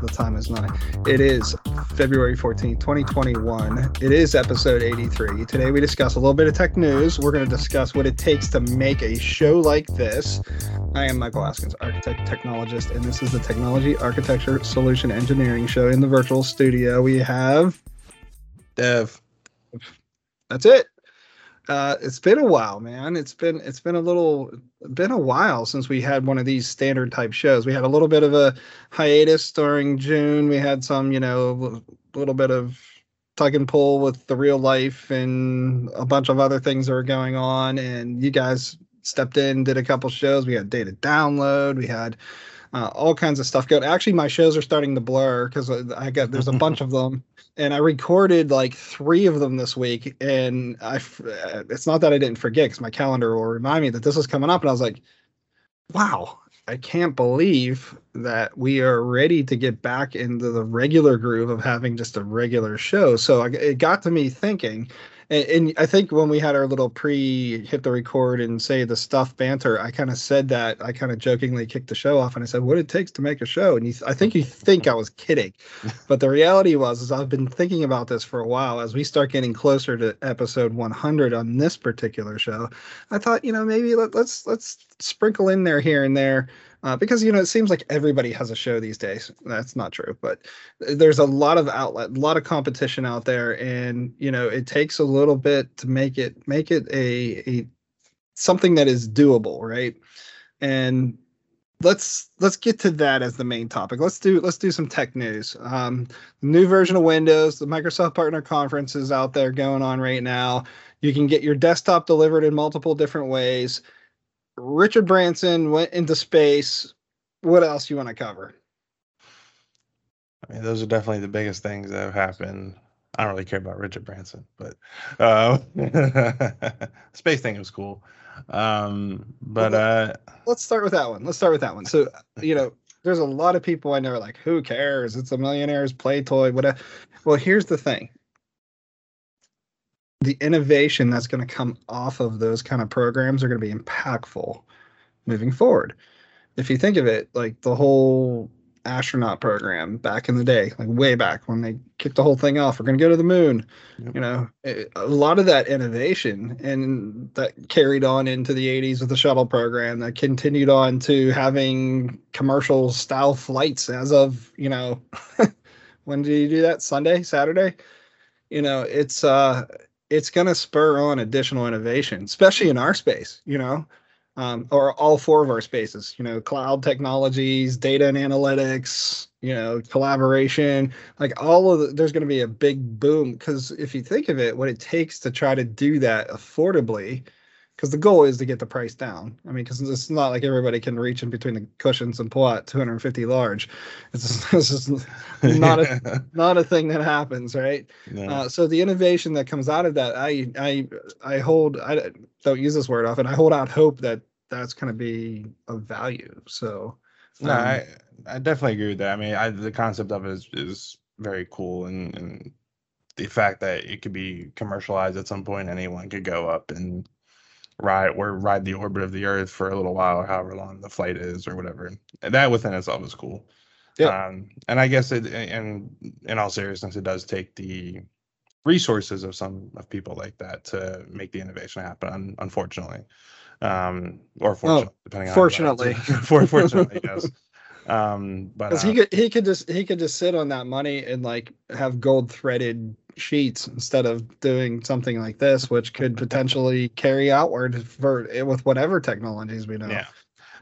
The time is nine. It is February 14th, 2021. It is episode 83. Today we discuss a little bit of tech news. We're going to discuss what it takes to make a show like this. I am Michael Askins, architect technologist, and this is the Technology Architecture Solution Engineering Show in the virtual studio. We have Dev. That's it. Uh, it's been a while, man. It's been it's been a little been a while since we had one of these standard type shows. We had a little bit of a hiatus during June. We had some, you know, a little bit of tug and pull with the real life and a bunch of other things that were going on. And you guys stepped in, did a couple shows. We had data download. We had uh, all kinds of stuff going. Actually, my shows are starting to blur because I got there's a bunch of them, and I recorded like three of them this week. And I, uh, it's not that I didn't forget because my calendar will remind me that this is coming up, and I was like, wow. I can't believe that we are ready to get back into the regular groove of having just a regular show. So I, it got to me thinking, and, and, I think when we had our little pre hit the record and say the stuff banter, I kind of said that I kind of jokingly kicked the show off and I said, "What it takes to make a show." And you, I think you think I was kidding, but the reality was is I've been thinking about this for a while. As we start getting closer to episode 100 on this particular show, I thought, you know, maybe let, let's let's sprinkle in there here and there uh, because you know it seems like everybody has a show these days. That's not true, but there's a lot of outlet, a lot of competition out there, and you know it takes a little bit to make it make it a a something that is doable, right? And let's let's get to that as the main topic. Let's do let's do some tech news. Um, new version of Windows, the Microsoft Partner Conference is out there going on right now. You can get your desktop delivered in multiple different ways. Richard Branson went into space. What else you want to cover? I mean, those are definitely the biggest things that have happened. I don't really care about Richard Branson, but uh, space thing was cool. Um, but uh, let's start with that one. Let's start with that one. So, you know, there's a lot of people I know are like, who cares? It's a millionaire's play toy, whatever. Well, here's the thing the innovation that's going to come off of those kind of programs are going to be impactful moving forward. If you think of it, like the whole astronaut program back in the day, like way back when they kicked the whole thing off, we're going to go to the moon. Yep. You know, it, a lot of that innovation and that carried on into the 80s with the shuttle program that continued on to having commercial style flights as of, you know, when did you do that? Sunday, Saturday? You know, it's uh it's going to spur on additional innovation, especially in our space, you know, um, or all four of our spaces, you know, cloud technologies, data and analytics, you know, collaboration, like all of the, there's going to be a big boom. Because if you think of it, what it takes to try to do that affordably because the goal is to get the price down. I mean, because it's not like everybody can reach in between the cushions and pull out 250 large. It's, it's just not a not a thing that happens, right? No. Uh, so the innovation that comes out of that, I I I hold I don't use this word often. I hold out hope that that's going to be of value. So no, um, I I definitely agree with that. I mean, I, the concept of it is is very cool and and the fact that it could be commercialized at some point, anyone could go up and ride or ride the orbit of the Earth for a little while, or however long the flight is, or whatever. And that within itself is cool. Yeah. Um, and I guess it, and in all seriousness, it does take the resources of some of people like that to make the innovation happen. Unfortunately, um, or fortunately, oh, depending on fortunately, for, fortunately, yes. Um, but uh, he could he could just he could just sit on that money and like have gold threaded sheets instead of doing something like this, which could potentially carry outward for with whatever technologies we know. Yeah.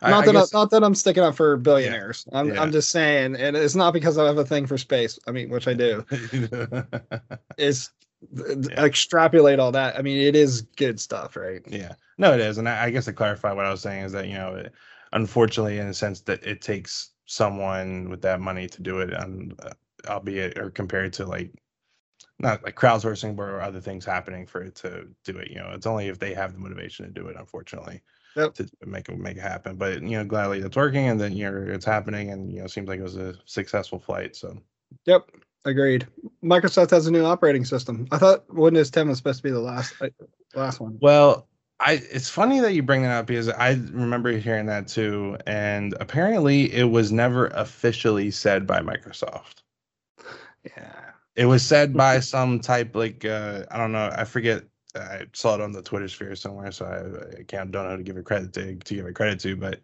Not I, that I, not that I'm sticking up for billionaires. Yeah, I'm yeah. I'm just saying, and it's not because I have a thing for space. I mean, which I do. is yeah. extrapolate all that. I mean, it is good stuff, right? Yeah. No, it is, and I, I guess to clarify what I was saying is that you know, it, unfortunately, in a sense that it takes someone with that money to do it, and uh, albeit or compared to like not like crowdsourcing or other things happening for it to do it. You know, it's only if they have the motivation to do it, unfortunately, yep. to make it make it happen. But you know, gladly it's working and then you know it's happening and you know, seems like it was a successful flight. So Yep. Agreed. Microsoft has a new operating system. I thought Windows 10 was supposed to be the last last one. Well, I it's funny that you bring that up because I remember hearing that too, and apparently it was never officially said by Microsoft. Yeah. It was said by some type like uh, I don't know, I forget. I saw it on the Twitter sphere somewhere, so I, I can't don't know how to give it credit to to give it credit to, but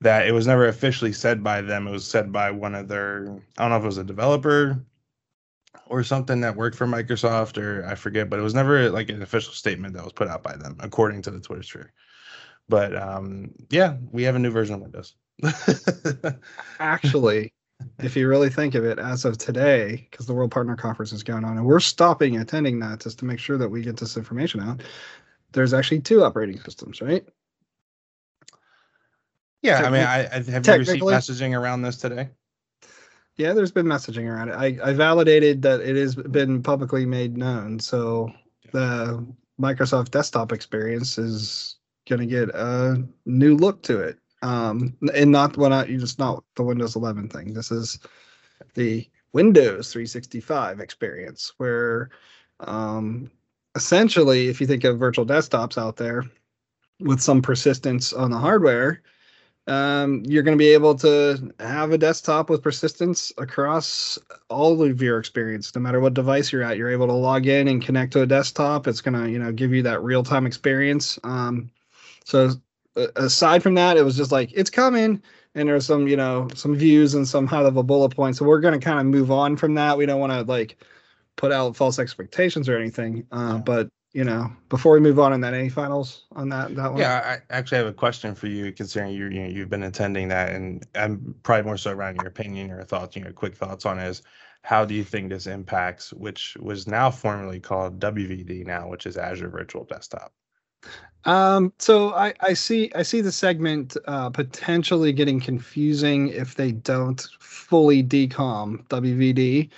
that it was never officially said by them. It was said by one of their I don't know if it was a developer or something that worked for Microsoft or I forget, but it was never like an official statement that was put out by them, according to the Twitter sphere. But um, yeah, we have a new version of Windows. Actually, if you really think of it, as of today, because the World Partner Conference is going on, and we're stopping attending that just to make sure that we get this information out. There's actually two operating systems, right? Yeah, I mean, I, I have you received messaging around this today? Yeah, there's been messaging around it. I, I validated that it has been publicly made known. So the Microsoft desktop experience is going to get a new look to it. Um, and not when I just not the Windows 11 thing. This is the Windows 365 experience where um, essentially, if you think of virtual desktops out there with some persistence on the hardware, um, you're going to be able to have a desktop with persistence across all of your experience. No matter what device you're at you're able to log in and connect to a desktop. It's going to you know give you that real-time experience. Um, so aside from that it was just like it's coming and there's some you know some views and some high level bullet points. So we're going to kind of move on from that. We don't want to like put out false expectations or anything uh, yeah. but you know, before we move on in that, any finals on that that one? Yeah, I actually have a question for you, considering you you know you've been attending that, and I'm probably more so around your opinion, your thoughts, your quick thoughts on is how do you think this impacts, which was now formerly called WVD now, which is Azure Virtual Desktop. Um, so I, I see I see the segment uh, potentially getting confusing if they don't fully decom WVD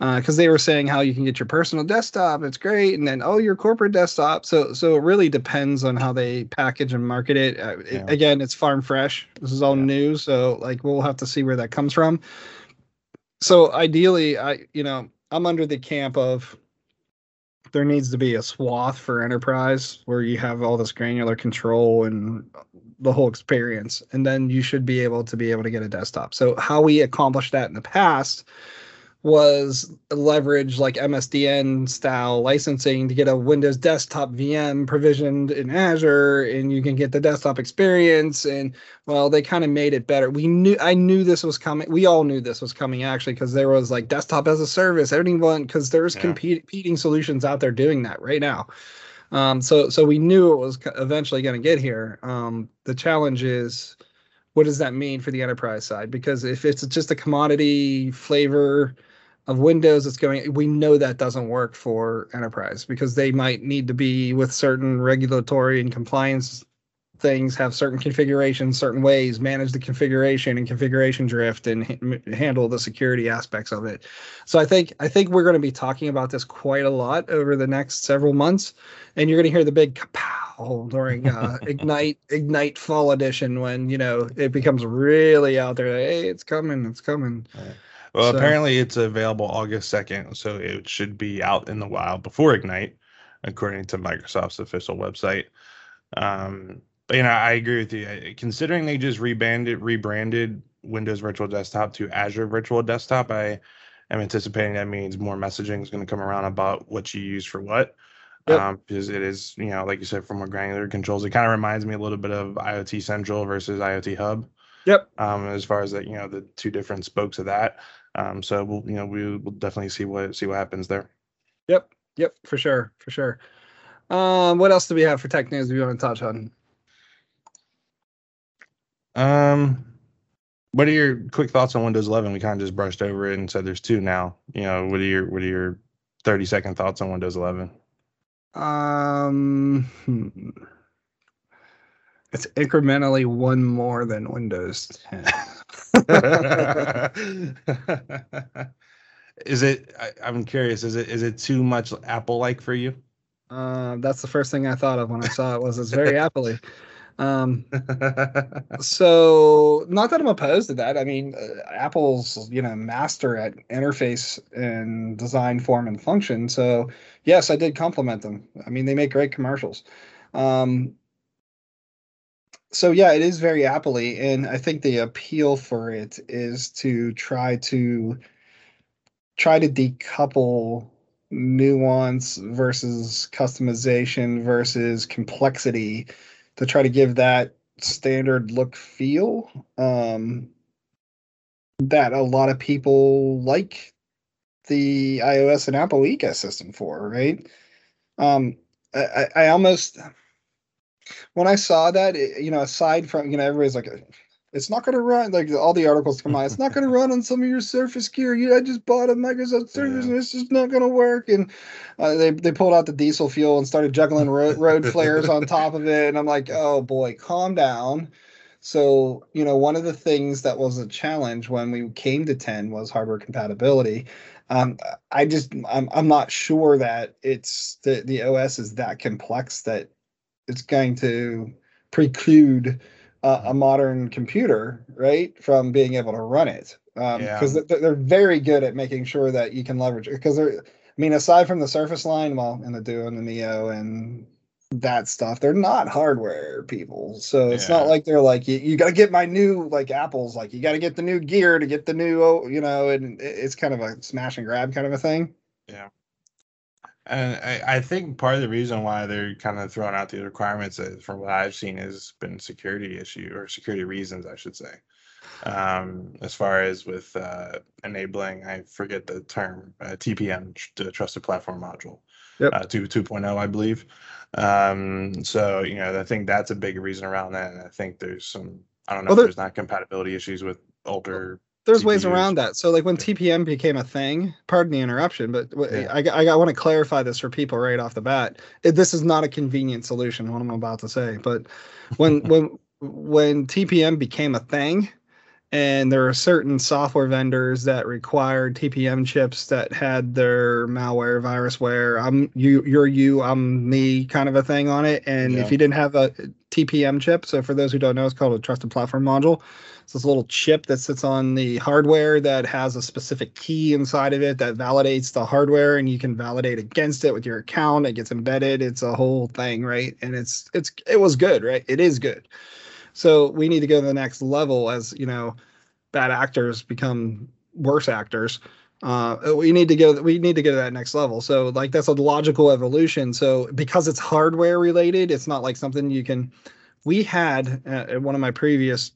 because uh, they were saying how you can get your personal desktop it's great and then oh your corporate desktop. So so it really depends on how they package and market it, uh, yeah. it again it's farm fresh. This is all yeah. new so like we'll have to see where that comes from. So ideally i you know i'm under the camp of there needs to be a swath for enterprise where you have all this granular control and the whole experience and then you should be able to be able to get a desktop. So how we accomplished that in the past was leverage like MSDN style licensing to get a Windows desktop VM provisioned in Azure and you can get the desktop experience and well they kind of made it better. We knew I knew this was coming. We all knew this was coming actually because there was like desktop as a service. Everyone because there's yeah. competing solutions out there doing that right now. Um, so so we knew it was eventually going to get here. Um, the challenge is what does that mean for the enterprise side? Because if it's just a commodity flavor of Windows that's going, we know that doesn't work for enterprise because they might need to be with certain regulatory and compliance things, have certain configurations, certain ways, manage the configuration and configuration drift, and handle the security aspects of it. So I think I think we're going to be talking about this quite a lot over the next several months, and you're going to hear the big kapow during uh, Ignite Ignite Fall Edition when you know it becomes really out there. Hey, it's coming, it's coming. Right. Well, so, apparently it's available August 2nd, so it should be out in the wild before Ignite, according to Microsoft's official website. Um, but you know, I agree with you. Considering they just rebranded rebranded Windows Virtual Desktop to Azure Virtual Desktop, I am anticipating that means more messaging is going to come around about what you use for what. Yep. Um, because it is, you know, like you said, for more granular controls. It kind of reminds me a little bit of IoT Central versus IoT Hub. Yep. Um, as far as that, you know, the two different spokes of that. Um, so we'll you know we will definitely see what see what happens there. Yep, yep, for sure, for sure. Um, what else do we have for tech news we want to touch on? Um, what are your quick thoughts on Windows 11? We kind of just brushed over it and said there's two now. You know, what are your what are your 30 second thoughts on Windows 11? Um, hmm. It's incrementally one more than Windows 10. is it? I, am curious. Is it is it too much Apple like for you? Uh, that's the first thing I thought of when I saw it. Was it's very Apple-y. Um, so not that I'm opposed to that. I mean, uh, Apple's you know master at interface and design, form, and function. So yes, I did compliment them. I mean, they make great commercials. Um, so yeah, it is very apple and I think the appeal for it is to try to try to decouple nuance versus customization versus complexity to try to give that standard look feel um, that a lot of people like the iOS and Apple ecosystem for, right? Um, I, I almost when I saw that, it, you know, aside from you know, everybody's like, it's not going to run. Like all the articles come out, it's not going to run on some of your Surface gear. You, I just bought a Microsoft Surface, yeah. and it's just not going to work. And uh, they they pulled out the diesel fuel and started juggling road, road flares on top of it, and I'm like, oh boy, calm down. So, you know, one of the things that was a challenge when we came to 10 was hardware compatibility. Um, I just, I'm, I'm not sure that it's the, the OS is that complex that it's going to preclude uh, a modern computer, right, from being able to run it. Because um, yeah. they're, they're very good at making sure that you can leverage it. Because they're, I mean, aside from the Surface line, well, and the Duo and the Neo and that stuff, they're not hardware people. So it's yeah. not like they're like, you, you got to get my new, like Apple's like, you got to get the new gear to get the new, oh, you know, and it's kind of a smash and grab kind of a thing. Yeah. And I, I think part of the reason why they're kind of throwing out the requirements, is, from what I've seen, has been security issue or security reasons, I should say. Um, as far as with uh, enabling, I forget the term, uh, TPM, the Trusted Platform Module, yep. uh, 2, 2.0, I believe. Um, so, you know, I think that's a big reason around that. And I think there's some, I don't know well, if there's not compatibility issues with older there's ways around that. So like when TPM became a thing, pardon the interruption, but yeah. I, I, I want to clarify this for people right off the bat. It, this is not a convenient solution, what I'm about to say. But when when when TPM became a thing, and there are certain software vendors that required TPM chips that had their malware, virusware, I'm you, you're you, I'm me kind of a thing on it. And yeah. if you didn't have a TPM chip, so for those who don't know, it's called a trusted platform module. It's this little chip that sits on the hardware that has a specific key inside of it that validates the hardware, and you can validate against it with your account. It gets embedded. It's a whole thing, right? And it's it's it was good, right? It is good. So we need to go to the next level as you know, bad actors become worse actors. Uh, we need to go. We need to go to that next level. So like that's a logical evolution. So because it's hardware related, it's not like something you can. We had uh, one of my previous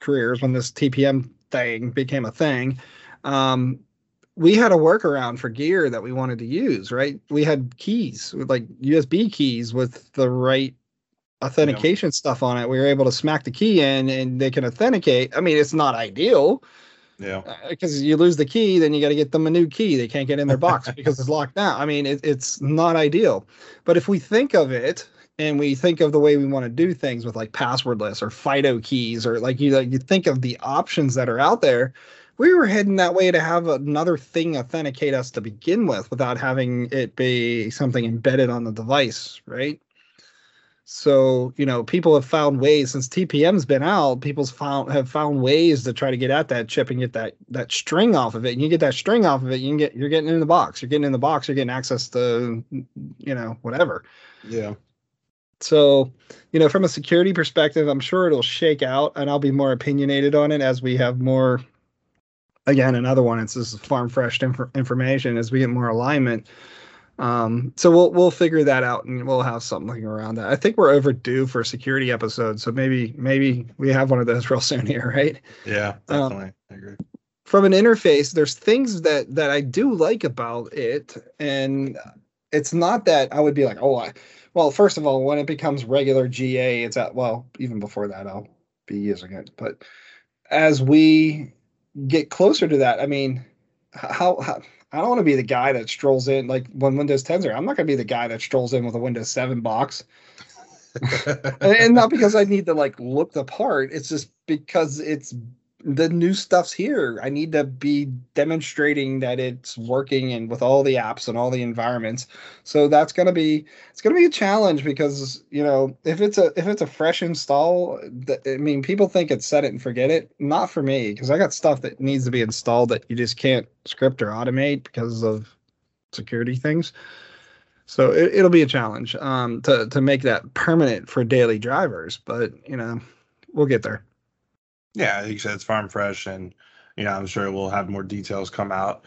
careers when this TPM thing became a thing, um, we had a workaround for gear that we wanted to use, right? We had keys, with like USB keys with the right authentication yeah. stuff on it. We were able to smack the key in and they can authenticate. I mean, it's not ideal. Yeah. Because uh, you lose the key, then you got to get them a new key. They can't get in their box because it's locked down. I mean, it, it's not ideal. But if we think of it and we think of the way we want to do things with like passwordless or FIDO keys or like you like you think of the options that are out there, we were heading that way to have another thing authenticate us to begin with without having it be something embedded on the device, right? So, you know, people have found ways since TPM's been out, people's found have found ways to try to get at that chip and get that that string off of it. And you get that string off of it, you can get you're getting in the box. You're getting in the box, you're getting access to you know, whatever. Yeah. So, you know, from a security perspective, I'm sure it'll shake out and I'll be more opinionated on it as we have more. Again, another one, it's this farm fresh inf- information as we get more alignment. Um, so we'll we'll figure that out and we'll have something around that. I think we're overdue for a security episode, so maybe maybe we have one of those real soon here, right? Yeah, um, definitely. Um, I agree. From an interface, there's things that that I do like about it, and it's not that I would be like, oh, I well, first of all, when it becomes regular GA, it's at well, even before that, I'll be using it. But as we get closer to that, I mean, how, how I don't want to be the guy that strolls in like when Windows 10's are. I'm not going to be the guy that strolls in with a Windows 7 box. and not because I need to like look the part. It's just because it's the new stuff's here. I need to be demonstrating that it's working and with all the apps and all the environments. So that's gonna be it's gonna be a challenge because you know if it's a if it's a fresh install, I mean people think it's set it and forget it. Not for me because I got stuff that needs to be installed that you just can't script or automate because of security things. So it, it'll be a challenge um, to to make that permanent for daily drivers, but you know, we'll get there. Yeah, like you said, it's farm fresh, and you know, I'm sure we'll have more details come out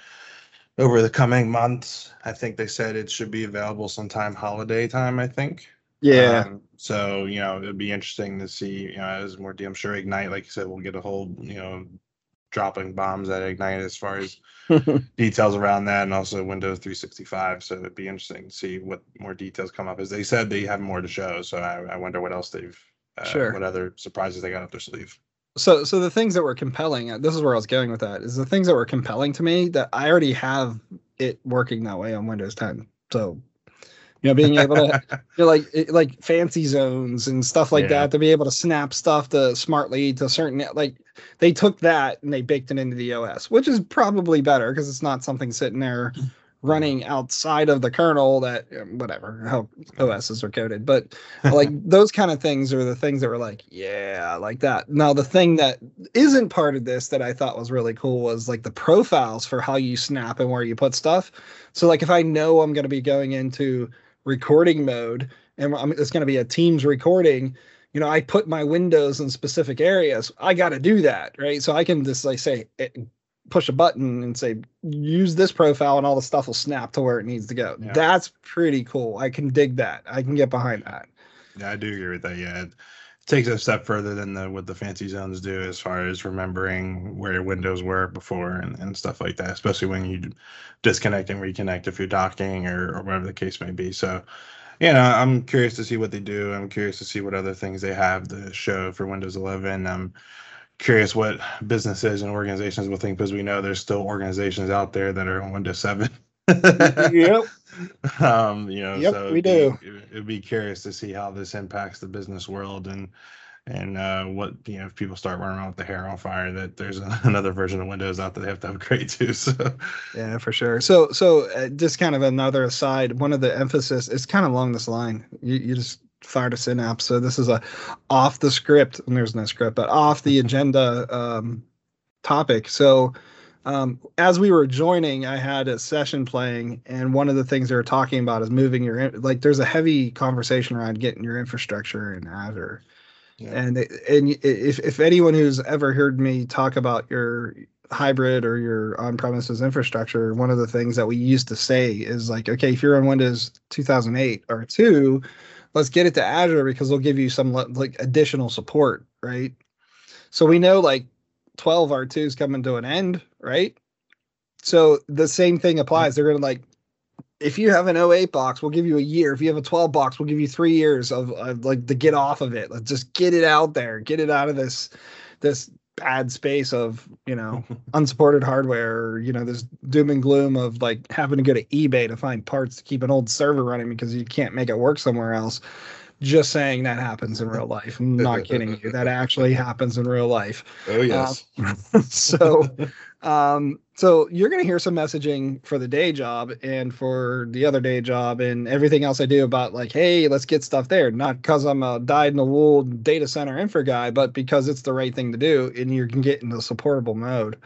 over the coming months. I think they said it should be available sometime holiday time. I think. Yeah. Um, so you know, it'd be interesting to see. You know, as more. I'm sure Ignite, like you said, we'll get a whole you know dropping bombs at Ignite as far as details around that, and also Windows 365. So it'd be interesting to see what more details come up. As they said, they have more to show. So I, I wonder what else they've, uh, Sure. what other surprises they got up their sleeve. So so the things that were compelling uh, this is where i was going with that is the things that were compelling to me that i already have it working that way on windows 10 so you know being able to you know, like like fancy zones and stuff like Yeah. that to be able to snap stuff to smartly to certain like they took that and they baked it into the os which is probably better because it's not something sitting there running outside of the kernel that whatever how OSs are coded. But like those kind of things are the things that were like yeah like that. Now the thing that isn't part of this that i thought was really cool was like the profiles for how you snap and where you put stuff. So like if i know i'm going to be going into recording mode and I'm, it's going to be a teams recording you know i put my windows in specific areas i got to do that right? So i can just like say eh, push a button and say use this profile and all the stuff will snap to where it needs to go Yeah. that's pretty cool i can dig that i can get behind that Yeah, I do agree with that. Yeah, it takes a step further than the what the fancy zones do as far as remembering where your windows were before and, and stuff like that. Especially when you disconnect and reconnect if you're docking or, or whatever the case may be. So, you know, I'm curious to see what they do. I'm curious to see what other things they have to show for Windows 11. I'm curious what businesses and organizations will think because we know there's still organizations out there that are on Windows 7. yep um you know Yep, so we it'd be- do. it- it'd be curious to see how this impacts the business world and and uh what you know if people start running around with the hair on fire that there's another version of windows out that they have to upgrade to so Yeah, for sure. So, so uh, just kind of another aside. One of the emphasis is kind of along this line. You, you just fired a synapse. So this is a off the script, and there's no script, but off the agenda um, topic. So, um, as we were joining, I had a session playing, and one of the things they were talking about is moving your like. There's a heavy conversation around getting your infrastructure in Azure. Yeah. And it- and if if anyone who's ever heard me talk about your hybrid or your on-premises infrastructure, one of the things that we used to say is like, okay, if you're on Windows 2008 or 2, let's get it to Azure because they'll give you some like additional support, right? So we know like 12 R2 is coming to an end, right? So the same thing applies. They're going to like if you have an 08 box, we'll give you a year. If you have a 12 box, we'll give you three years of, of like to get off of it. Let's just get it out there, get it out of this this bad space of you know unsupported hardware or you know this doom and gloom of like having to go to ebay to find parts to keep an old server running because you can't make it work somewhere else. Just saying that happens in real life. I'm not kidding you. That actually happens in real life. Oh yes. Uh, so um so you're going to hear some messaging for the day job and for the other day job and everything else i do about like hey let's get stuff there. Not because i'm a dyed in the wool data center infra guy but because it's the right thing to do and you can get into supportable mode.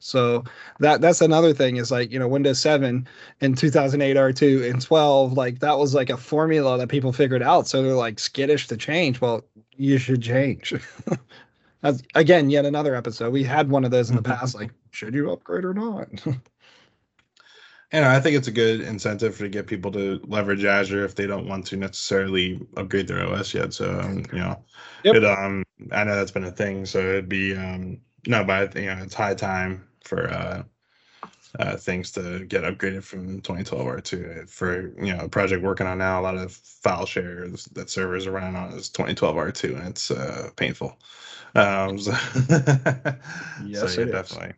So that that's another thing is like you know windows 7 and 2008 r2 and 12 like that was like a formula that people figured out. So they're like skittish to change. Well you should change. That's again yet another episode. We had one of those in the past. Like, should you upgrade or not? and i think it's a good incentive to get people to leverage azure if they don't want to necessarily upgrade their os yet so um, you know Yep. it um i know that's been a thing so it'd be um no but you know it's high time for uh uh, things to get upgraded from 2012 R2 for you know a project working on now. A lot of file shares that servers are running on is 2012 R2, and it's uh, painful. Um, so, Yes, so yeah, definitely.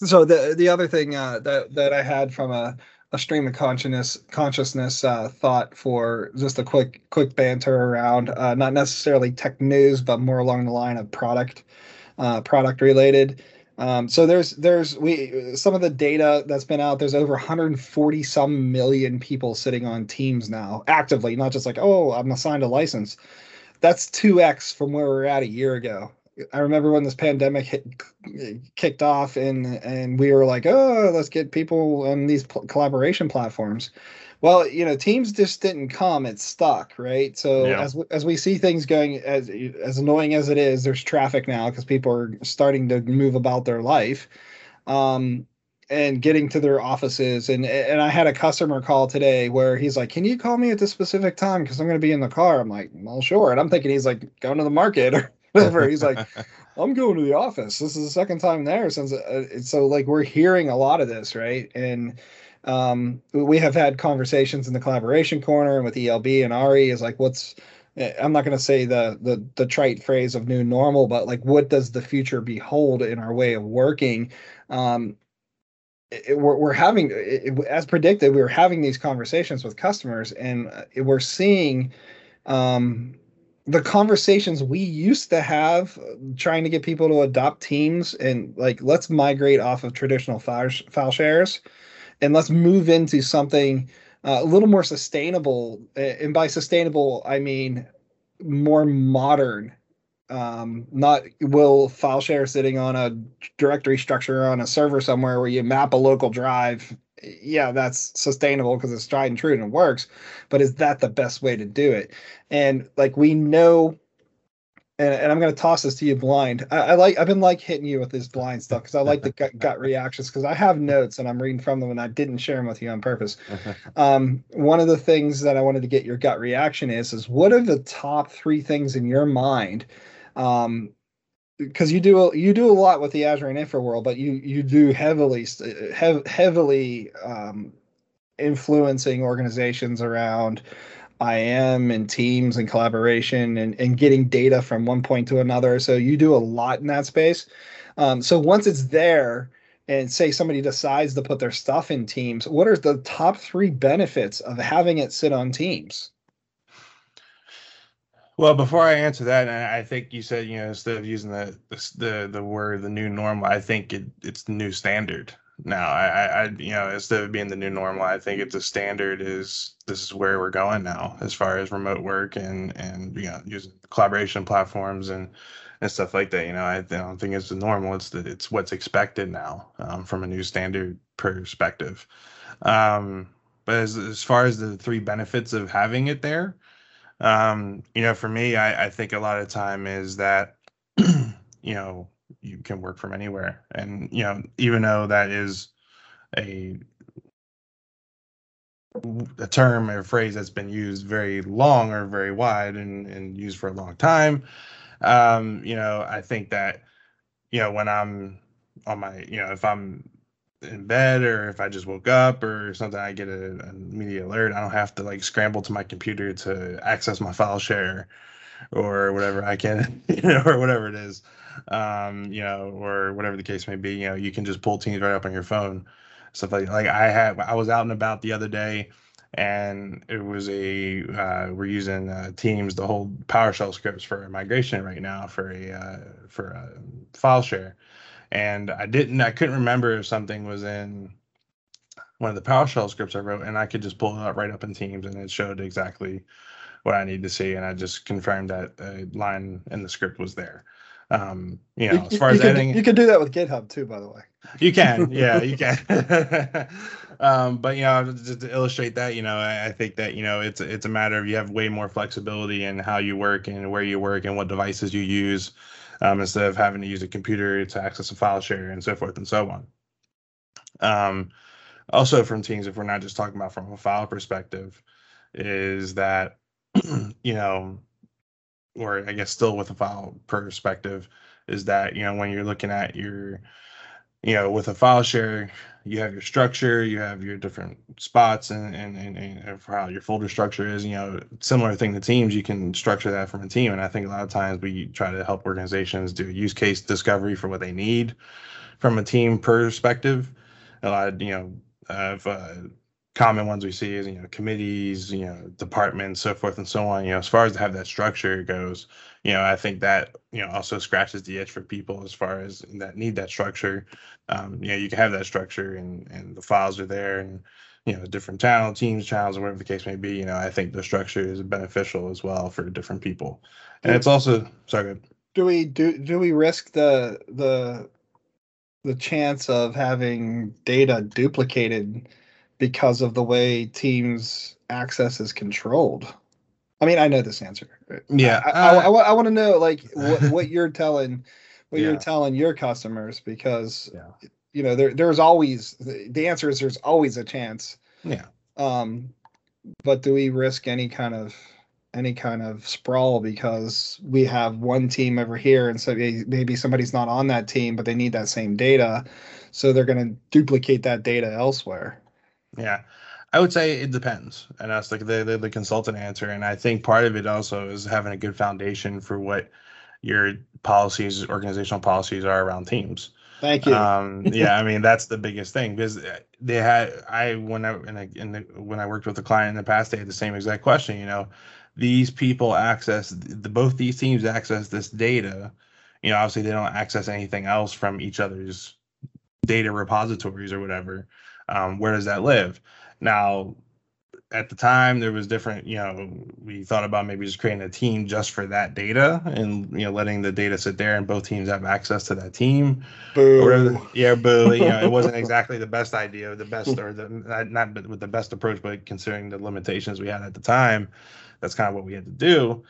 So the the other thing uh, that that I had from a a stream of consciousness consciousness uh, thought for just a quick quick banter around uh, not necessarily tech news, but more along the line of product uh, product related. Um, so there's there's we some of the data that's been out. There's over 140 some million people sitting on Teams now actively, not just like oh I'm assigned a license. That's two x from where we were at a year ago. I remember when this pandemic hit, kicked off and and we were like, oh, let's get people on these pl- collaboration platforms. Well, you know, teams just didn't come; it's stuck, right? So Yeah. as as we see things going as as annoying as it is, there's traffic now because people are starting to move about their life, um, and getting to their offices. And and I had a customer call today where he's like, "Can you call me at this specific time? Because I'm going to be in the car." I'm like, "Well, sure." And I'm thinking he's like going to the market or whatever. He's like, I'm going to the office. This is the second time there since uh, it's so like we're hearing a lot of this, right? And um, we have had conversations in the collaboration corner and with ELB and Ari is like, what's eh, I'm not going to say the the the trite phrase of new normal, but like, what does the future behold in our way of working? Um, it, we're, we're having, it, as predicted, we were having these conversations with customers, and uh, we're seeing um, the conversations we used to have trying to get people to adopt teams and like let's migrate off of traditional file, file shares and let's move into something uh, a little more sustainable and by sustainable i mean more modern. Um, not will file share sitting on a directory structure on a server somewhere where you map a local drive yeah that's sustainable because it's tried and true and it works but is that the best way to do it? And like we know and, and i'm going to toss this to you blind. I, I like i've been like hitting you with this blind stuff because i like the gut, gut reactions because i have notes and i'm reading from them and i didn't share them with you on purpose. Um, one of the things that i wanted to get your gut reaction is is what are the top three things in your mind um, because you do you do a lot with the Azure and Infra world, but you you do heavily heavily um, influencing organizations around IM and teams and collaboration and, and getting data from one point to another. So you do a lot in that space. Um, so once it's there, and say somebody decides to put their stuff in Teams, what are the top three benefits of having it sit on Teams? Well, before I answer that, I think you said you know instead of using the the the word the new normal, I think it, it's the new standard now. I, I you know instead of being the new normal, I think it's a standard. Is this is where we're going now as far as remote work and and you know using collaboration platforms and and stuff like that. You know, I don't think it's the normal. It's the, it's what's expected now um, from a new standard perspective. Um, but as as far as the three benefits of having it there um, you know, for me, I, I think a lot of time is that, you know, you can work from anywhere. And, you know, even though that is a a term or phrase that's been used very long or very wide and, and used for a long time. Um, you know, I think that, you know, when I'm on my, you know, if I'm in bed or if I just woke up or something, I get a, an immediate alert. I don't have to like scramble to my computer to access my file share or whatever I can, you know, or whatever it is, um, you know, or whatever the case may be. You know, you can just pull Teams right up on your phone, stuff like like I had. I was out and about the other day, and it was a uh, we're using uh, Teams to hold PowerShell scripts for migration right now for a uh, for a file share and I didn't I couldn't remember if something was in one of the PowerShell scripts I wrote, and I could just pull it up right up in Teams, and it showed exactly what I need to see, and I just confirmed that a line in the script was there. Um, you know, You- as far as editing, you can do that with GitHub too, by the way. you can, yeah, you can. um, but you know, just to illustrate that, you know, I, I think that you know it's it's a matter of you have way more flexibility in how you work and where you work and what devices you use, um, instead of having to use a computer to access a file share and so forth and so on. Um, also, from Teams, if we're not just talking about from a file perspective, is that you know, or I guess still with a file perspective, is that you know when you're looking at your you know with a file share you have your structure you have your different spots and and, and, and for how your folder structure is you know similar thing to teams you can structure that from a team. And i think a lot of times we try to help organizations do use case discovery for what they need from a team perspective. A lot of you know of uh, common ones we see is you know committees you know departments so forth and so on. You know as far as to have that structure goes you know i think that you know also scratches the itch for people as far as that need that structure um, you know you can have that structure and and the files are there and you know different channel teams channels or whatever the case may be you know i think the structure is beneficial as well for different people and it's also sorry. Do we do do we risk the the the chance of having data duplicated because of the way teams access is controlled. I mean, I know this answer. Yeah, I, I, I, I want to know like what, what you're telling, what Yeah. you're telling your customers because Yeah. you know there there's always the, the answer is there's always a chance. Yeah. Um, but do we risk any kind of any kind of sprawl because we have one team over here and so maybe somebody's not on that team but they need that same data, so they're going to duplicate that data elsewhere. Yeah, I would say it depends, and that's like the, the the consultant answer. And I think part of it also is having a good foundation for what your policies, organizational policies are around teams. Thank you. Um, yeah, I mean that's the biggest thing because they had I when I in, a, in the, when I worked with a client in the past, they had the same exact question. You know, these people access the both these teams access this data. You know, obviously they don't access anything else from each other's data repositories or whatever. Um, where does that live? Now, at the time, there was different. You know, we thought about maybe just creating a team just for that data, and you know, letting the data sit there, and both teams have access to that team. Boo. Yeah, but you know, it wasn't exactly the best idea, the best or the not, not with the best approach, but considering the limitations we had at the time, that's kind of what we had to do.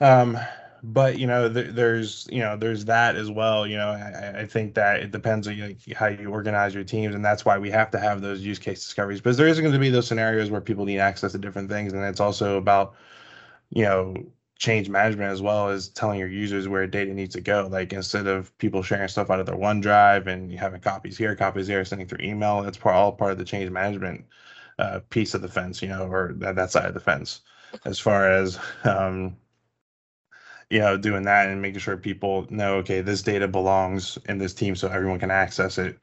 Um, but you know, there, there's you know, there's that as well. You know, I, I think that it depends on like, how you organize your teams, and that's why we have to have those use case discoveries. Because there is going to be those scenarios where people need access to different things, and it's also about you know change management as well as telling your users where data needs to go. Like instead of people sharing stuff out of their OneDrive and having copies here, copies there, sending through email, that's part, all part of the change management uh, piece of the fence, you know, or that, that side of the fence. As far as um, you know, doing that and making sure people know, okay, this data belongs in this team, so everyone can access it,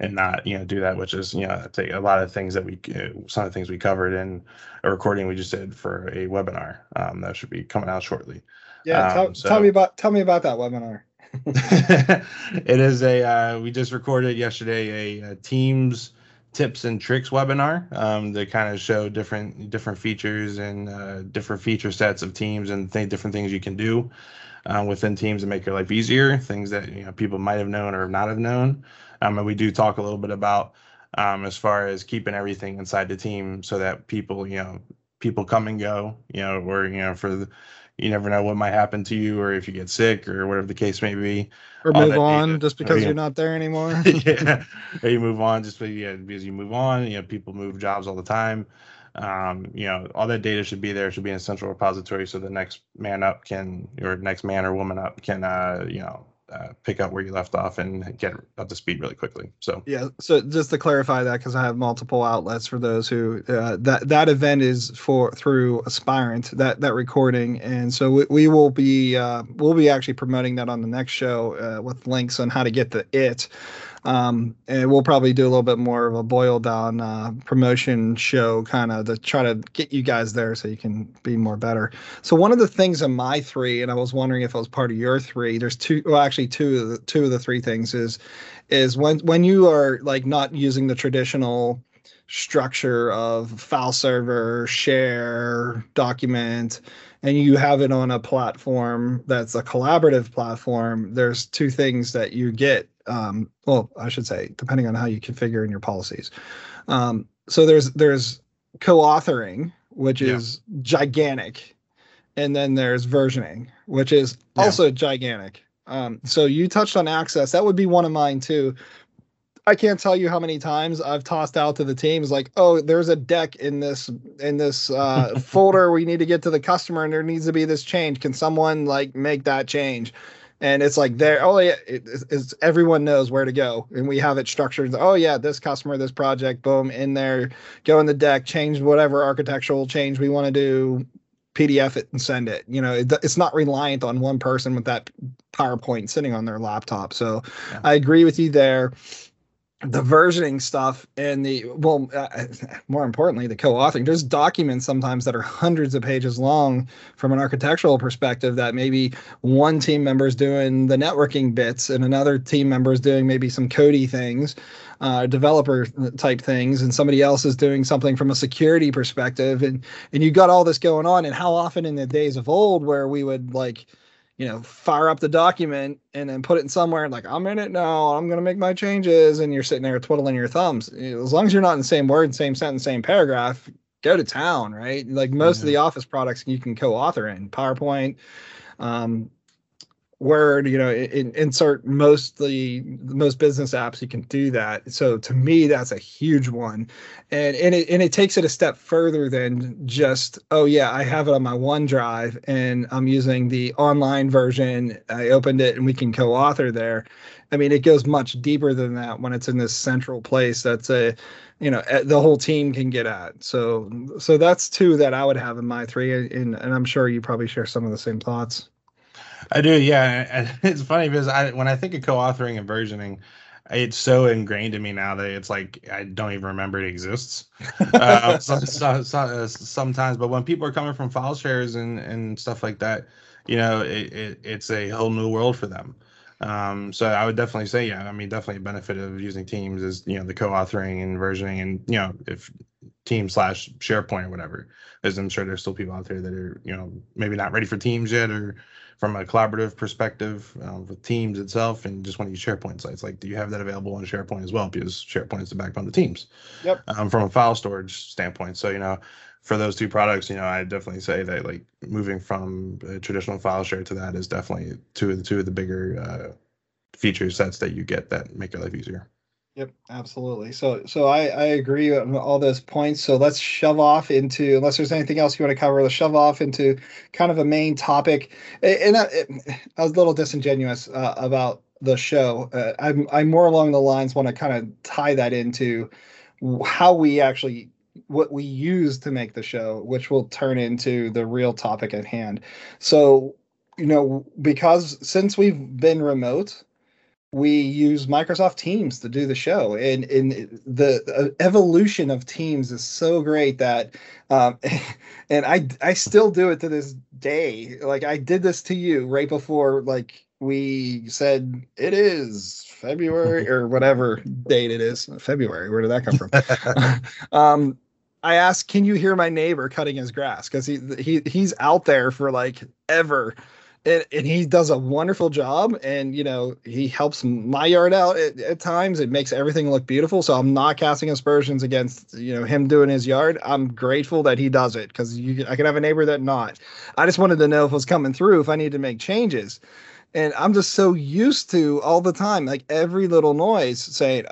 and not you know do that, which is you know take a lot of things that we uh, some of the things we covered in a recording we just did for a webinar um, that should be coming out shortly. Yeah, Um, tell, tell me about tell me about that webinar. it is a uh, we just recorded yesterday a, uh teams tips and tricks webinar um, to kind of show different different features and uh, different feature sets of teams and th- different things you can do uh, within teams to make your life easier things that you know people might have known or not have known. Um, and we do talk a little bit about um, as far as keeping everything inside the team so that people you know people come and go you know or you know for the, you never know what might happen to you or if you get sick or whatever the case may be Or move on data. just because Yeah. you're not there anymore. yeah, or you move on just be- yeah, because you move on. You know, people move jobs all the time. Um, you know, all that data should be there. Should be in a central repository, so the next man up can, or next man or woman up can, uh, you know, uh, pick up where you left off and get up to speed really quickly. So Yeah. So just to clarify that, because I have multiple outlets for those who uh, that that event is for through Aspirant that that recording, and so we, we will be uh, we'll be actually promoting that on the next show uh, with links on how to get the it. Um, and we'll probably do a little bit more of a boil down uh, promotion show, kind of to try to get you guys there so you can be more better. So one of the things in my three, and I was wondering if it was part of your three. There's two, well, actually two of the two of the three things is is when when you are like not using the traditional structure of file server, share, document, and you have it on a platform that's a collaborative platform. There's two things that you get. Um, well, I should say, depending on how you configure in your policies. Um, so there's there's co-authoring, which Yeah. is gigantic, and then there's versioning, which is Yeah. also gigantic. Um, so you touched on access. That would be one of mine too. I can't tell you how many times I've tossed out to the teams like, "Oh, there's a deck in this in this uh, folder. We need to get to the customer, and there needs to be this change. Can someone like make that change?" And it's like there. Oh yeah, it, it's, everyone knows where to go, and we have it structured. Oh yeah, this customer, this project, boom, in there. Go in the deck, change whatever architectural change we want to do. PDF it and send it. You know, it, it's not reliant on one person with that PowerPoint sitting on their laptop. So Yeah. I agree with you there. The versioning stuff and the well, uh, more importantly, the co-authoring. There's documents sometimes that are hundreds of pages long from an architectural perspective. That maybe one team member is doing the networking bits and another team member is doing maybe some Cody things, uh, developer type things, and somebody else is doing something from a security perspective. And and you got all this going on. And how often in the days of old where we would like you know, fire up the document and then put it in somewhere like I'm in it now. I'm gonna make my changes, and you're sitting there twiddling your thumbs. As long as you're not in the same word, same sentence, same paragraph, go to town, right? Like most of the Office products you can co-author in PowerPoint, um, Word, you know, in, insert mostly most business apps you can do that. So to me, that's a huge one, and and it and it takes it a step further than just oh yeah, I have it on my OneDrive and I'm using the online version. I opened it and we can co-author there. I mean, it goes much deeper than that when it's in this central place. That's a you know the whole team can get at. So so that's two that I would have in my three, and and I'm sure you probably share some of the same thoughts. I do, yeah. And it's funny because I when I think of co-authoring and versioning, it's so ingrained in me now that it's like I don't even remember it exists. uh, so, so, so, uh, sometimes, but when people are coming from file shares and and stuff like that, you know, it, it it's a whole new world for them. Um, so I would definitely say, yeah, I mean, definitely a benefit of using Teams is you know the co-authoring and versioning, and you know if Team slash SharePoint or whatever, as I'm sure there's still people out there that are you know maybe not ready for Teams yet or from a collaborative perspective um, with Teams itself and just want to use SharePoint sites. Like, do you have that available on SharePoint as well? Because SharePoint is the backbone of Teams. Yep. Um, from a file storage standpoint, so you know, for those two products, you know, I definitely say that like moving from a traditional file share to that is definitely two of the two of the bigger uh, feature sets that you get that make your life easier. Yep, absolutely. So, so I, I agree on all those points. So let's shove off into, unless there's anything else you want to cover, let's shove off into kind of a main topic. And I, I was a little disingenuous uh, about the show. Uh, I'm, I'm more along the lines want to kind of tie that into how we actually what we use to make the show, which will turn into the real topic at hand. So, you know, because since we've been remote, we use Microsoft Teams to do the show, and and the evolution of Teams is so great that, um, and I I still do it to this day. Like I did this to you right before like we said it is February or whatever date it is. February. Where did that come from? um, I asked, "Can you hear my neighbor cutting his grass?" Because he he he's out there for like ever and, and he does a wonderful job and you know he helps my yard out at, at, times. It makes everything look beautiful so i'm not casting aspersions against you know him doing his yard. I'm grateful that he does it because i can have a neighbor that not. I just wanted to know if it was coming through if i need to make changes. And i'm just so used to all the time like every little noise saying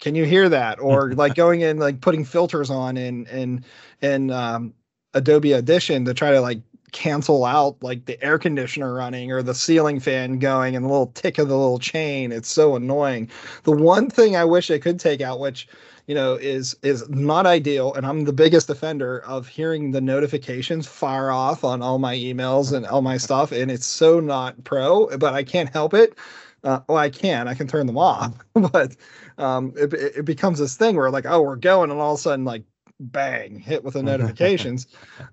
can you hear that? Or like going in like putting filters on in in in um adobe audition to try to like cancel out like the air conditioner running or the ceiling fan going and the little tick of the little chain. It's so annoying. The one thing I wish I could take out, which you know is is not ideal and i'm the biggest offender of hearing the notifications fire off on all my emails and all my stuff and it's so not pro but i can't help it uh, well i can i can turn them off but um, it, it becomes this thing where like oh we're going and all of a sudden like bang hit with the notifications.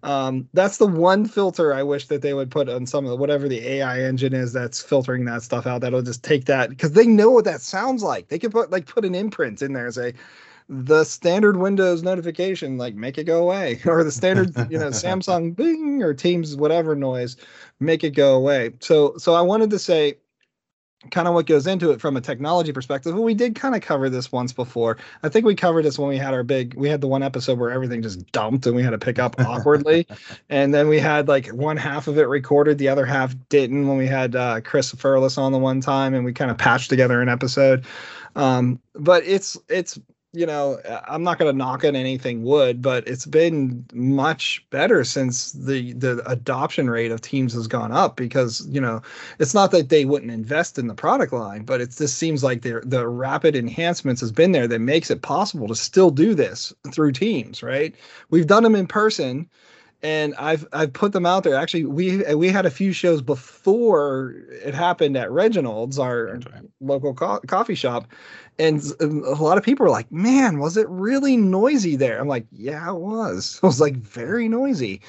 Um, that's the one filter i wish that they would put on some of the, whatever the ai engine is that's filtering that stuff out that'll just take that because they know what that sounds like. They could put like put an imprint in there and say the standard windows notification like make it go away. Or the standard you know samsung bing or teams whatever noise make it go away. So so i wanted to say kind of what goes into it from a technology perspective. We did kind of cover this once before. I think we covered this when we had our big, we had the one episode where everything just dumped and we had to pick up awkwardly. and then we had like one half of it recorded, the other half didn't when we had uh, Chris Furless on the one time and we kind of patched together an episode. Um, but it's, it's, you know, I'm not going to knock on anything wood, but it's been much better since the the adoption rate of teams has gone up because you know it's not that they wouldn't invest in the product line, but it just seems like the the rapid enhancements has been there that makes it possible to still do this through teams. Right? We've done them in person and I've I've put them out there. Actually, we we had a few shows before it happened at Reginald's, our right. local co- coffee shop, and a lot of people were like, "Man, was it really noisy there?" I'm like, "Yeah, it was. It was like very noisy."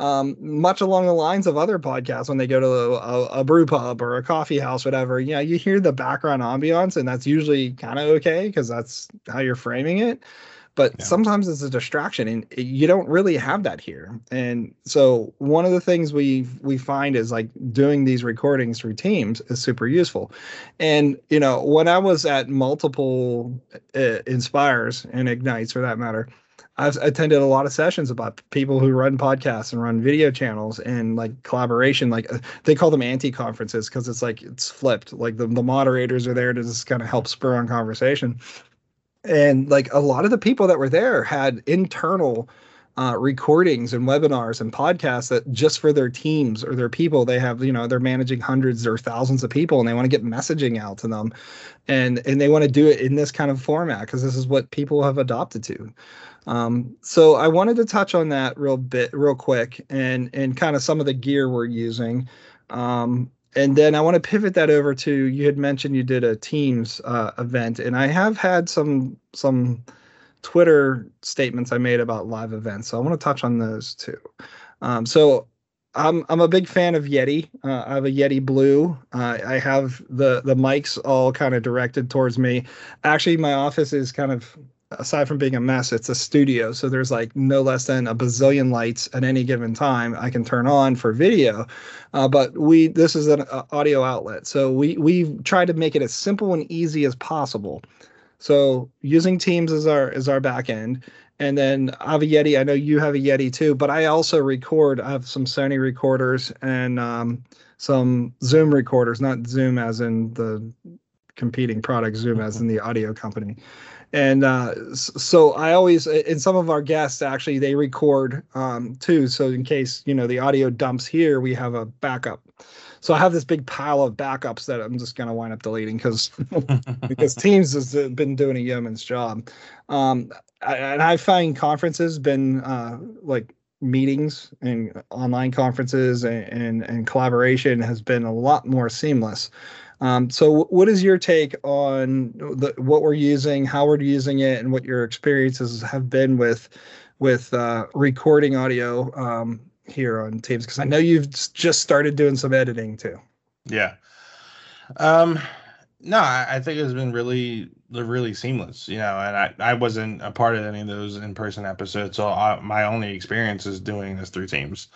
Um, much along the lines of other podcasts when they go to a, a, brew pub or a coffee house, whatever. You know, you hear the background ambiance, and that's usually kind of okay because that's how you're framing it but Yeah. sometimes it's a distraction and you don't really have that here and so one of the things we we find is like doing these recordings through teams is super useful and you know when i was at multiple uh, inspires and ignites for that matter I've attended a lot of sessions about people who run podcasts and run video channels and like collaboration. Like uh, they call them anti conferences because it's like it's flipped. Like the, the moderators are there to just kind of help spur on conversation. And like a lot of the people that were there had internal uh, recordings and webinars and podcasts that just for their teams or their people, they have, you know, they're managing hundreds or thousands of people and they want to get messaging out to them. And, and they want to do it in this kind of format because this is what people have adopted to. Um, so I wanted to touch on that real bit, real quick, and and kind of some of the gear we're using. Um, and then I want to pivot that over to you had mentioned you did a Teams uh, event, and I have had some some Twitter statements I made about live events, so I want to touch on those too. Um, so I'm I'm a big fan of Yeti. Uh, I have a Yeti Blue. Uh, I have the the mics all kind of directed towards me. Actually, my office is kind of aside from being a mess, it's a studio. So there's like no less than a bazillion lights at any given time I can turn on for video. Uh, but we this is an uh, audio outlet, so we we try to make it as simple and easy as possible. So using Teams as our as our back end. And then I have a Yeti. I know you have a Yeti too, but I also record. I have some Sony recorders and um, some Zoom recorders, not Zoom as in the competing product, Zoom as in the audio company and uh, so I always in some of our guests actually they record um, too. So in case you know the audio dumps here, we have a backup. So I have this big pile of backups that I'm just gonna wind up deleting because because Teams has been doing a yeoman's job. Um, and I find conferences been uh, like meetings and online conferences and, and, and collaboration has been a lot more seamless. Um, so, what is your take on the, what we're using, how we're using it, and what your experiences have been with with uh, recording audio um, here on Teams? Because I know you've just started doing some editing too. Yeah. Um, no, I, think it's been really, really seamless. You know, and I, I wasn't a part of any of those in person episodes, so I, my only experience is doing this through Teams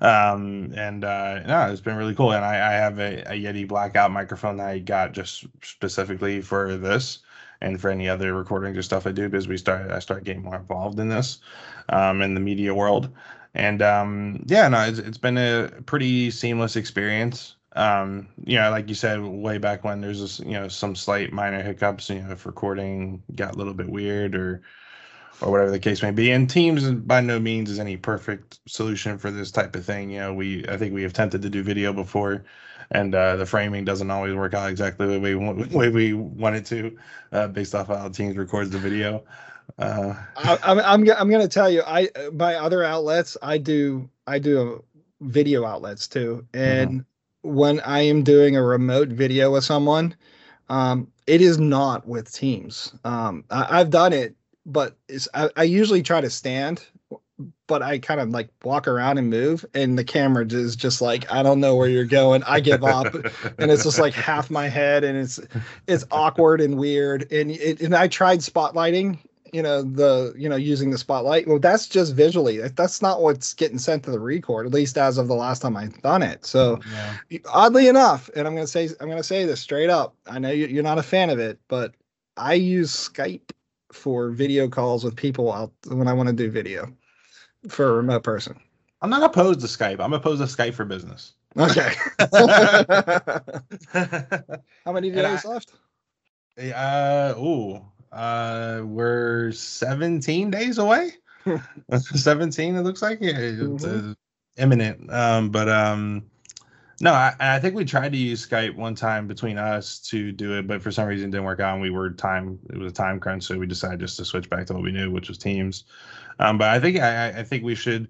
um and uh no it's been really cool and i i have a, a yeti blackout microphone that i got just specifically for this and for any other recordings or stuff i do because we started i started getting more involved in this um in the media world and um yeah no it's, it's been a pretty seamless experience um you know like you said way back when there's this you know some slight minor hiccups you know if recording got a little bit weird or or whatever the case may be. And Teams by no means is any perfect solution for this type of thing. You know, we I think we have attempted to do video before, and uh, the framing doesn't always work out exactly the way we want, way we want it to, uh, based off how Teams records the video. Uh, I, I'm I'm I'm gonna tell you, I by other outlets, I do I do video outlets too, and mm-hmm. When I am doing a remote video with someone. Um, it is not with Teams. Um, I, I've done it but I, I usually try to stand but I kind of like walk around and move, and the camera is just like, I don't know where you're going. I give up, and it's just like half my head, and it's it's awkward and weird. And it, and I tried spotlighting, you know, the you know using the spotlight. Well, that's just visually. That's not what's getting sent to the record, at least as of the last time I've done it. So, yeah. oddly enough, and I'm gonna say I'm gonna say this straight up. I know you're not a fan of it, but I use Skype for video calls with people out when I want to do video for a remote person. I'm not opposed to Skype. I'm opposed to Skype for business. Okay. How many days left? Uh ooh. Uh we're 17 days away. 17 it looks like. Yeah, it's mm-hmm. uh, imminent. Um but um no, I, I, think we tried to use Skype one time between us to do it, but for some reason it didn't work out. And we were time; it was a time crunch, so we decided just to switch back to what we knew, which was Teams. Um, but I think I, I think we should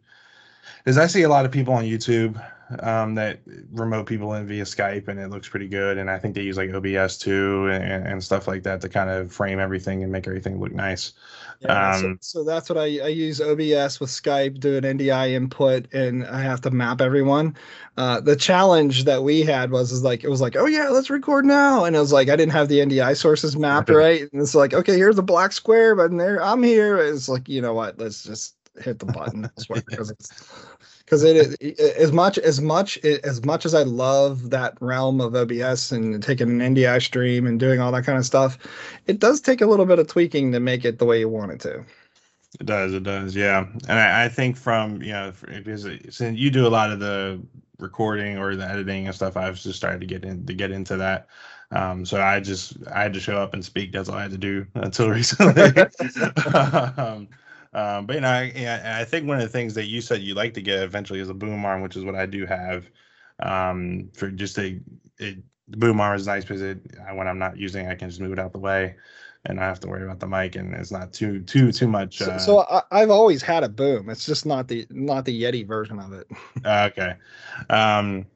Is I see a lot of people on YouTube um, that remote people in via Skype, and it looks pretty good. And I think they use like OBS too and, and stuff like that to kind of frame everything and make everything look nice. Yeah, so, Um, so that's what I, I use OBS with Skype, do an NDI input, and I have to map everyone. Uh, the challenge that we had was is like it was like, oh yeah, let's record now, and it was like I didn't have the NDI sources mapped right, and it's like okay, here's the black square, but there I'm here. It's like you know what, let's just hit the button because it's because it, it as much as much as much as I love that realm of OBS and taking an NDI stream and doing all that kind of stuff, it does take a little bit of tweaking to make it the way you want it to. It does. It does. Yeah. And I, I think from you know because since you do a lot of the recording or the editing and stuff, I've just started to get in to get into that. Um, so I just I had to show up and speak. That's all I had to do until recently. um, um, but you know, I, I think one of the things that you said you'd like to get eventually is a boom arm, which is what I do have. Um, for just a it, the boom arm is nice because it when I'm not using, it, I can just move it out the way and I have to worry about the mic, and it's not too too too much. So, Uh, so I, I've always had a boom. It's just not the not the Yeti version of it. okay. Um,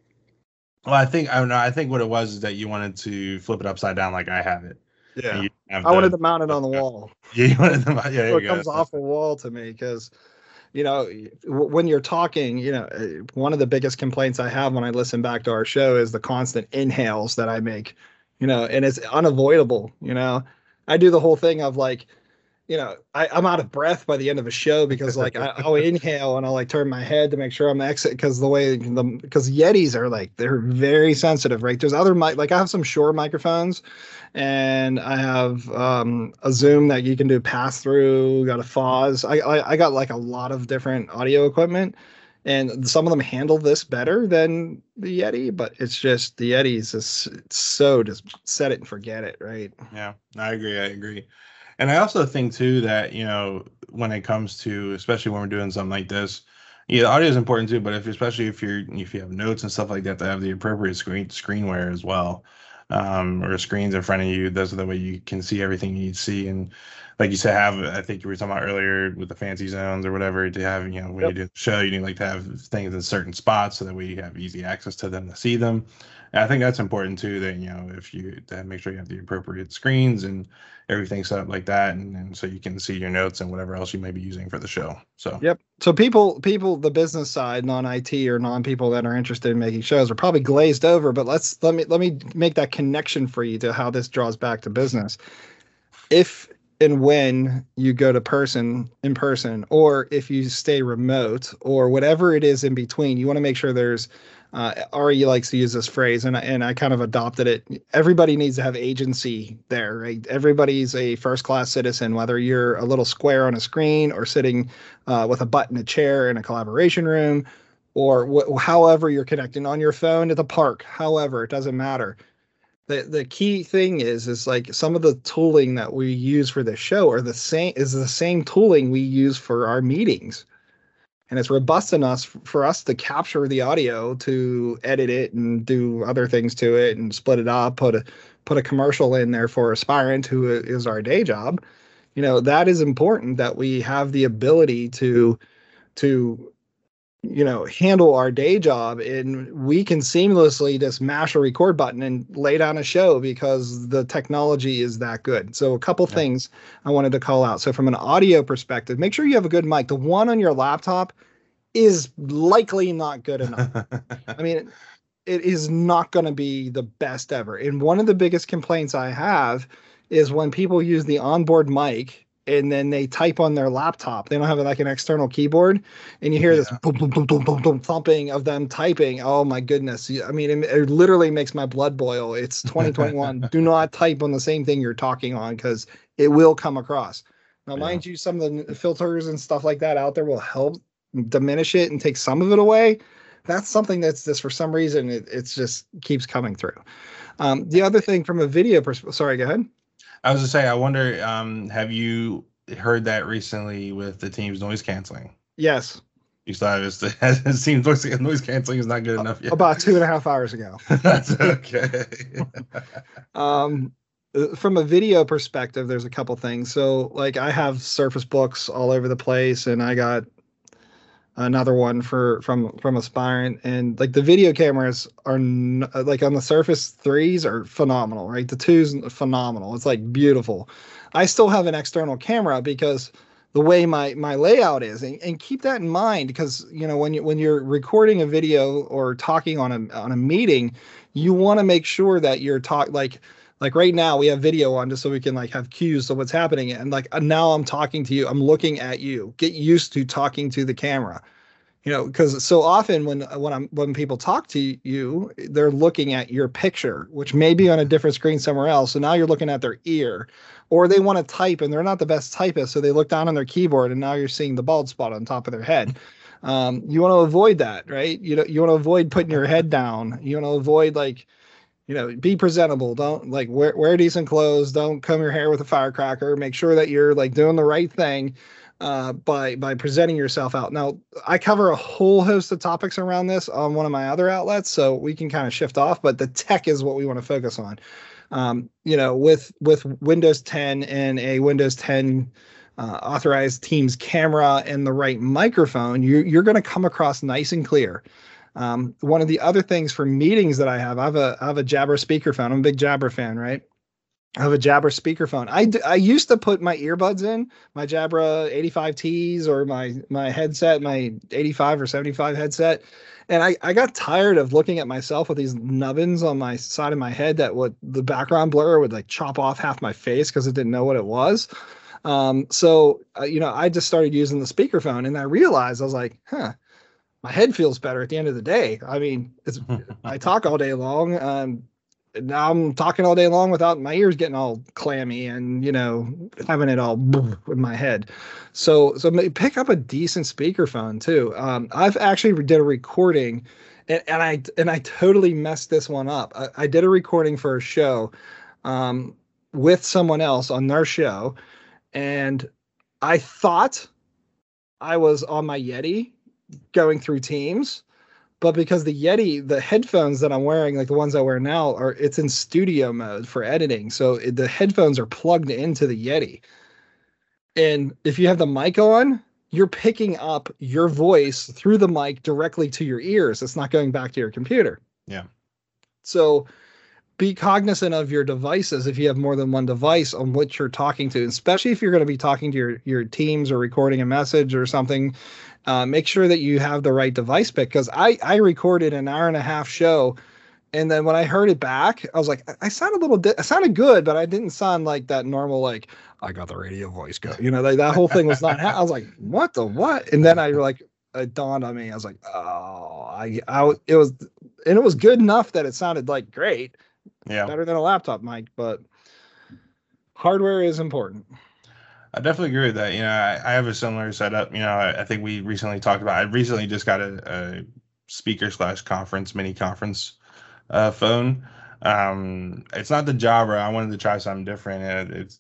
well, I think I don't know. I think what it was is that you wanted to flip it upside down like I have it. And you have I wanted the- to mount it on the wall. Yeah, you wanted them. Yeah, there so it go. comes off a wall to me because you know w- when you're talking you know uh, one of the biggest complaints i have when i listen back to our show is the constant inhales that i make you know and it's unavoidable you know i do the whole thing of like you know I, i'm out of breath by the end of a show because like I, i'll inhale and i'll like turn my head to make sure i'm exit because the way the because yetis are like they're very sensitive right there's other mic like i have some Shure microphones and I have um, a Zoom that you can do pass through. Got a Foz. I, I I got like a lot of different audio equipment, and some of them handle this better than the Yeti. But it's just the Yeti's is it's so just set it and forget it, right? Yeah, I agree. I agree. And I also think too that you know when it comes to especially when we're doing something like this, yeah, the audio is important too. But if especially if you're if you have notes and stuff like that, to have the appropriate screen screenware as well, um, or screens in front of you. Those are the way you can see everything you need to see. And like you said, have I think you were talking about earlier with the fancy zones or whatever to have you know when Yep. you do the show, you need like to have things in certain spots so that way you have easy access to them to see them. And I think that's important too. That you know, if you to make sure you have the appropriate screens and everything set up like that, and, and so you can see your notes and whatever else you may be using for the show. So Yep. So people, people, the business side, non-IT or non-people that are interested in making shows are probably glazed over. But let's let me let me make that connection for you to how this draws back to business. If and when you go to person in person, or if you stay remote, or whatever it is in between, you want to make sure there's. Uh, Ari likes to use this phrase, and and I kind of adopted it. Everybody needs to have agency there, right? Everybody's a first-class citizen, whether you're a little square on a screen or sitting uh, with a button, a chair in a collaboration room, or wh- however you're connecting on your phone at the park. However, it doesn't matter. The the key thing is is like some of the tooling that we use for the show are the same is the same tooling we use for our meetings. And it's robust enough for us to capture the audio, to edit it and do other things to it and split it up, put a put a commercial in there for aspirant who is our day job. You know that is important that we have the ability to to you know handle our day job and we can seamlessly just mash a record button and lay down a show because the technology is that good so a couple Yeah. things i wanted to call out so from an audio perspective make sure you have a good mic the one on your laptop is likely not good enough I mean, it is not going to be the best ever. And one of the biggest complaints I have is when people use the onboard mic and then they type on their laptop. They don't have like an external keyboard, and you hear this boom, boom, boom, boom, boom, boom thumping of them typing. Oh my goodness! I mean, it, it literally makes my blood boil. It's 2021. Do not type on the same thing you're talking on because it will come across. Now, Yeah. mind you, some of the filters and stuff like that out there will help diminish it and take some of it away that's something that's just for some reason it it's just keeps coming through. Um, the other thing from a video perspective, sorry, go ahead. I was to say, I wonder, um, have you heard that recently with the team's noise canceling? Yes, You saw it, it seems noise, noise canceling is not good enough yet. about two and a half hours ago. That's okay. Um, uh, from a video perspective, there's a couple things. So, like, I have Surface Books all over the place, and I got another one for from from Aspirant, and like the video cameras are n- like on the Surface threes are phenomenal, right? The twos phenomenal. It's like beautiful. I still have an external camera because the way my my layout is and, and keep that in mind because you know when you when you're recording a video or talking on a on a meeting you want to make sure that you're talk like like right now we have video on just so we can like have cues of what's happening. And like now i'm talking to you. I'm looking at you. Get used to talking to the camera. You know because so often when when i'm when people talk to you they're looking at your picture which may be on a different screen somewhere else. So now you're looking at their ear. Or they want to type and they're not the best typist so they look down on their keyboard and now you're seeing the bald spot on top of their head. Um, you want to avoid that right? You know you want to avoid putting your head down. You want to avoid like you know, be presentable. Don't like wear wear decent clothes. Don't comb your hair with a firecracker. Make sure that you're like doing the right thing uh, by by presenting yourself out. Now, I cover a whole host of topics around this on one of my other outlets, so we can kind of shift off. But the tech is what we want to focus on. Um, you know, with with Windows 10 and a Windows 10 uh, authorized Teams camera and the right microphone, you, you're going to come across nice and clear. Um, one of the other things for meetings that I have, I have a I have a Jabra speakerphone. I'm a big Jabra fan, right? I have a Jabra speakerphone. I, I used to put my earbuds in my Jabra 85Ts or my my headset, my 85 or 75 headset, and I, I got tired of looking at myself with these nubbins on my side of my head that would the background blur would like chop off half my face because it didn't know what it was. Um, so uh, you know, I just started using the speakerphone, and I realized I was like, huh my head feels better at the end of the day. I mean, it's I talk all day long. Um, now I'm talking all day long without my ears getting all clammy and you know having it all in my head. So so pick up a decent speakerphone too. Um, I've actually did a recording, and, and I and I totally messed this one up. I, I did a recording for a show, um, with someone else on their show, and I thought I was on my Yeti going through Teams, but because the Yeti, the headphones that I'm wearing, like the ones I wear now, are it's in studio mode for editing. So it, the headphones are plugged into the Yeti. And if you have the mic on, you're picking up your voice through the mic directly to your ears. It's not going back to your computer. Yeah. So be cognizant of your devices if you have more than one device on which you're talking to, especially if you're going to be talking to your, your teams or recording a message or something uh, make sure that you have the right device pick because I I recorded an hour and a half show, and then when I heard it back, I was like, I, I sound a little, di- I sounded good, but I didn't sound like that normal like I got the radio voice go. You know, like, that whole thing was not. Ha- I was like, what the what? And then I like it dawned on me. I was like, oh, I I it was and it was good enough that it sounded like great, yeah, better than a laptop mic, but hardware is important. I definitely agree with that. You know, I, I have a similar setup. You know, I, I, think we recently talked about. I recently just got a, a speaker slash conference mini conference uh, phone. Um, it's not the Jabra. I wanted to try something different. It's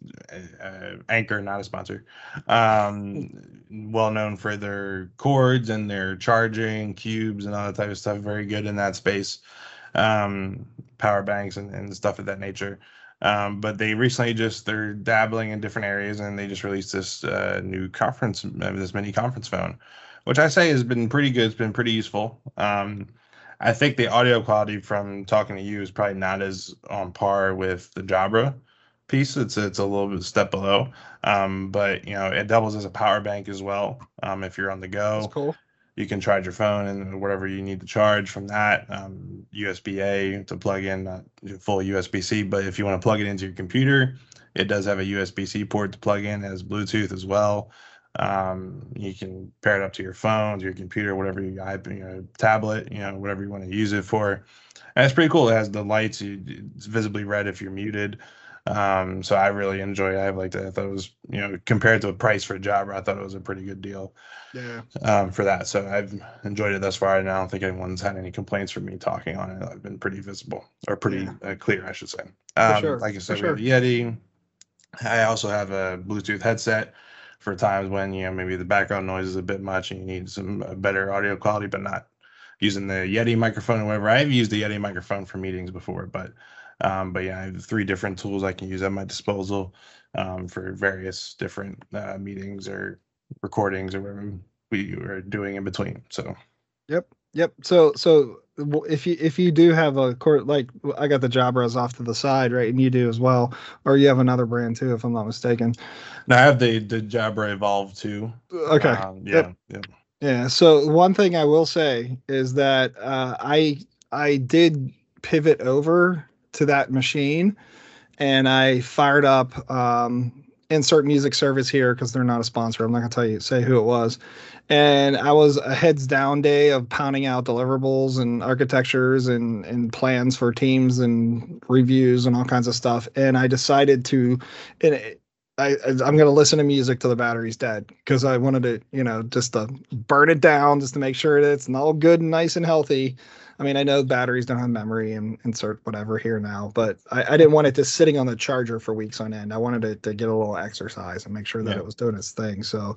uh, Anker, not a sponsor. Um, well known for their cords and their charging cubes and all that type of stuff. Very good in that space. Um, power banks and, and stuff of that nature. Um, but they recently just they're dabbling in different areas, and they just released this uh, new conference, uh, this mini conference phone, which I say has been pretty good. It's been pretty useful. Um, I think the audio quality from talking to you is probably not as on par with the Jabra piece. It's it's a little bit step below, um, but you know it doubles as a power bank as well. Um, if you're on the go, That's cool you can charge your phone and whatever you need to charge from that um, USB A to plug in, not full USB C, but if you want to plug it into your computer, it does have a USB C port to plug in as Bluetooth as well. Um, you can pair it up to your phone, to your computer, whatever you, you know, tablet, you know, whatever you want to use it for. And it's pretty cool. It has the lights. It's visibly red if you're muted. Um, so I really enjoy I've like that. I thought it was, you know, compared to a price for a job, I thought it was a pretty good deal. Yeah. Um, for that. So I've enjoyed it thus far, and I don't think anyone's had any complaints from me talking on it. I've been pretty visible or pretty yeah. uh, clear, I should say. Um, sure. Like I said, we have Yeti. I also have a Bluetooth headset for times when you know maybe the background noise is a bit much and you need some uh, better audio quality, but not using the Yeti microphone or whatever. I've used the Yeti microphone for meetings before, but um, but yeah, I have three different tools I can use at my disposal um, for various different uh, meetings or recordings or whatever. we are doing in between. So. Yep. Yep. So so if you if you do have a court like I got the Jabras off to the side, right, and you do as well, or you have another brand too, if I'm not mistaken. No, I have the the Jabra Evolve too. Okay. Um, yeah. Yep. Yeah. Yeah. So one thing I will say is that uh, I I did pivot over to that machine, and I fired up um, insert music service here because they're not a sponsor. I'm not gonna tell you say who it was, and I was a heads down day of pounding out deliverables and architectures and and plans for teams and reviews and all kinds of stuff. And I decided to, and I, I'm going to listen to music till the battery's dead because I wanted to, you know, just to burn it down, just to make sure that it's all good and nice and healthy. I mean, I know batteries don't have memory and insert whatever here now, but I, I didn't want it just sitting on the charger for weeks on end. I wanted it to get a little exercise and make sure that Yeah. it was doing its thing. So,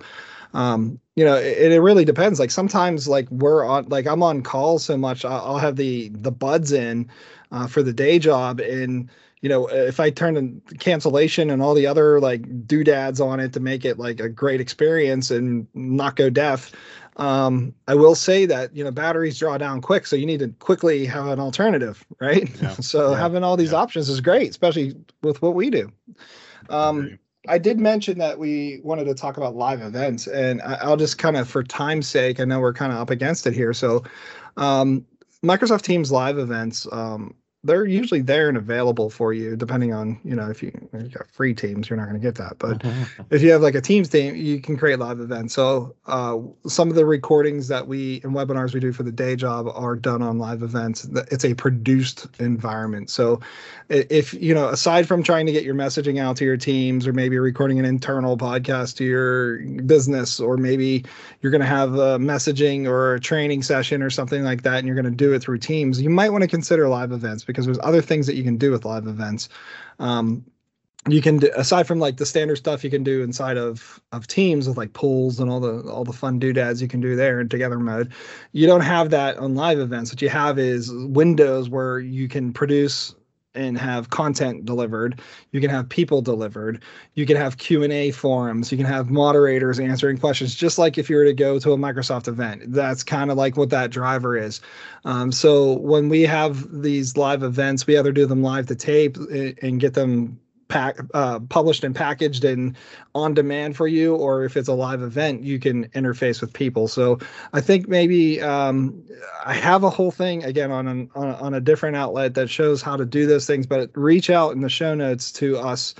um, you know, it, it really depends. Like sometimes, like we're on, like I'm on call so much, I'll, I'll have the the buds in uh, for the day job, and you know, if I turn the cancellation and all the other like doodads on it to make it like a great experience and not go deaf, um, I will say that you know batteries draw down quick, so you need to quickly have an alternative, right? Yeah. so Yeah. having all these Yeah. options is great, especially with what we do. Um. I did mention that we wanted to talk about live events, and I'll just kind of, for time's sake, I know we're kind of up against it here. So, um, Microsoft Teams live events, um, they're usually there and available for you, depending on you know if you if you got free teams, you're not going to get that. But if you have like a Teams team, you can create live events. So uh, some of the recordings that we and webinars we do for the day job are done on live events. It's a produced environment. So if you know, aside from trying to get your messaging out to your teams, or maybe recording an internal podcast to your business, or maybe you're going to have a messaging or a training session or something like that, and you're going to do it through Teams, you might want to consider live events because there's other things that you can do with live events. Um, you can do, aside from like the standard stuff you can do inside of of teams with like polls and all the all the fun doodads you can do there in together mode you don't have that on live events what you have is windows where you can produce and have content delivered. You can have people delivered. You can have q&a forums. You can have moderators answering questions just like if you were to go to a microsoft event. That's kind of like what that driver is. Um, so when we have these live events we either do them live to tape eh, and get them pack uh, published and packaged and on demand for you or if it's a live event you can interface with people. So i think maybe um, i have a whole thing again on, an, on, a, on a different outlet that shows how to do those things but reach out in the show notes to us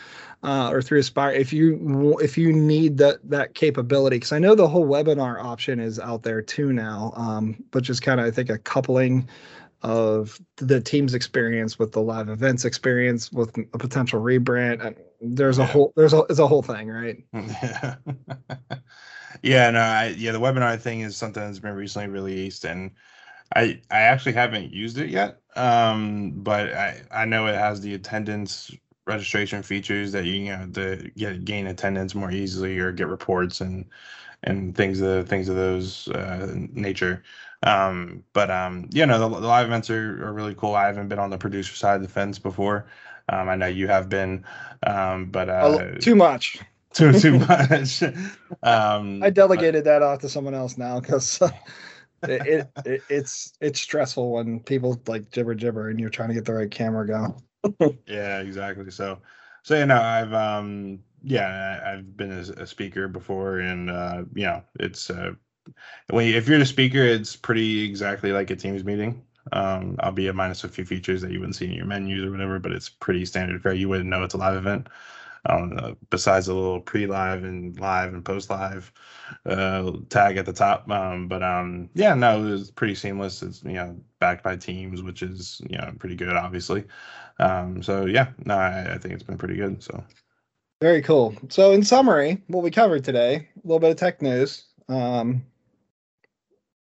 uh, or through aspire if you if you need that that capability because i know the whole webinar option is out there too now um, which is kind of i think a coupling of the team's experience with the live events experience with a potential rebrand. And there's a Yeah. whole there's a it's a whole thing, right? yeah. yeah, no, I, yeah, the webinar thing is something that's been recently released, and I I actually haven't used it yet. Um, but I I know it has the attendance registration features that you, you know to get gain attendance more easily or get reports and and things of things of those uh, nature. Um, but um, you know the, the live events are, are really cool. I haven't been on the producer side of the fence before. Um, I know you have been, um, but uh, too much. too too much. um, I delegated that off to someone else now because it, it, it it's it's stressful when people like gibber gibber and you're trying to get the right camera going. Yeah, exactly. So, so you know, I've um, yeah, I- I've been a, a speaker before, and uh, you know, it's uh, when if you're the speaker, it's pretty exactly like a Teams meeting. Um, albeit minus a few features that you wouldn't see in your menus or whatever, but it's pretty standard fare. You wouldn't know it's a live event. Um, uh, besides a little pre-live and live and post-live uh, tag at the top. Um, but um, yeah, no, it was pretty seamless. It's you know backed by Teams, which is you know pretty good, obviously. Um, so yeah, no, I, I think it's been pretty good. So Very cool. So, in summary, what we covered today, a little bit of tech news. Um,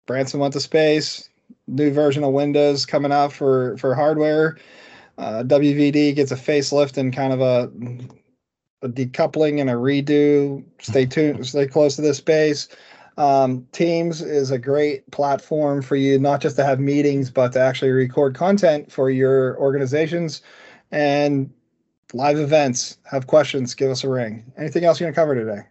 Branson went to space. New version of Windows coming out for for hardware. Uh, WVD gets a facelift and kind of a, a decoupling and a redo. Stay tuned. Stay close to this space. Um, Teams is a great platform for you not just to have meetings, but to actually record content for your organizations. And live events. Have questions? Give us a ring. Anything else you want to cover today?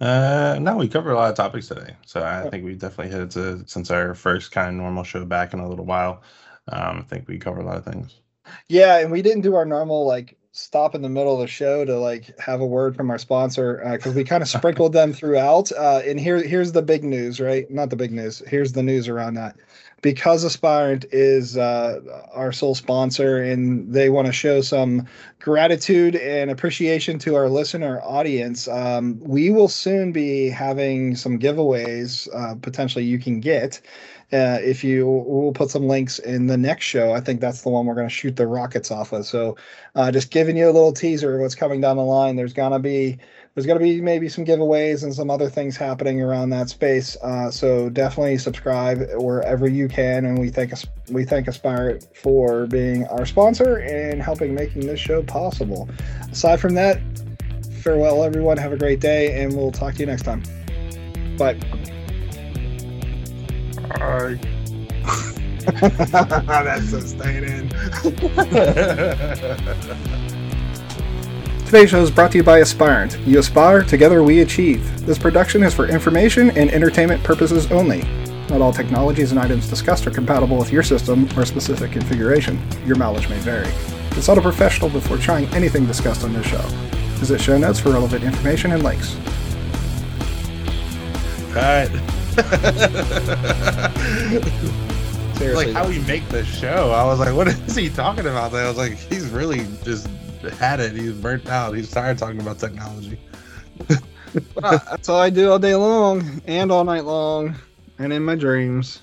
Uh, no, we covered a lot of topics today, so I think we definitely hit it to, since our first kind of normal show back in a little while. Um, I think we covered a lot of things. Yeah, and we didn't do our normal like stop in the middle of the show to like have a word from our sponsor because uh, we kind of sprinkled them throughout. Uh, and here, here's the big news, right? Not the big news. Here's the news around that. Because Aspirant is uh, our sole sponsor and they want to show some gratitude and appreciation to our listener audience, um, we will soon be having some giveaways uh, potentially you can get. Uh, if you we'll put some links in the next show. I think that's the one we're going to shoot the rockets off of. So uh, just giving you a little teaser of what's coming down the line. There's going to be there's going to be maybe some giveaways and some other things happening around that space uh, so definitely subscribe wherever you can and we thank us we thank aspire for being our sponsor and helping making this show possible aside from that farewell everyone have a great day and we'll talk to you next time bye Alright. That's staying in. Today's show is brought to you by Aspirant. You aspire, together we achieve. This production is for information and entertainment purposes only. Not all technologies and items discussed are compatible with your system or specific configuration. Your mileage may vary. Consult a professional before trying anything discussed on this show. Visit show notes for relevant information and links. Alright. Seriously. like how we make the show. I was like, what is he talking about? I was like, he's really just had it. He's burnt out. He's tired talking about technology. well, that's all I do all day long and all night long and in my dreams.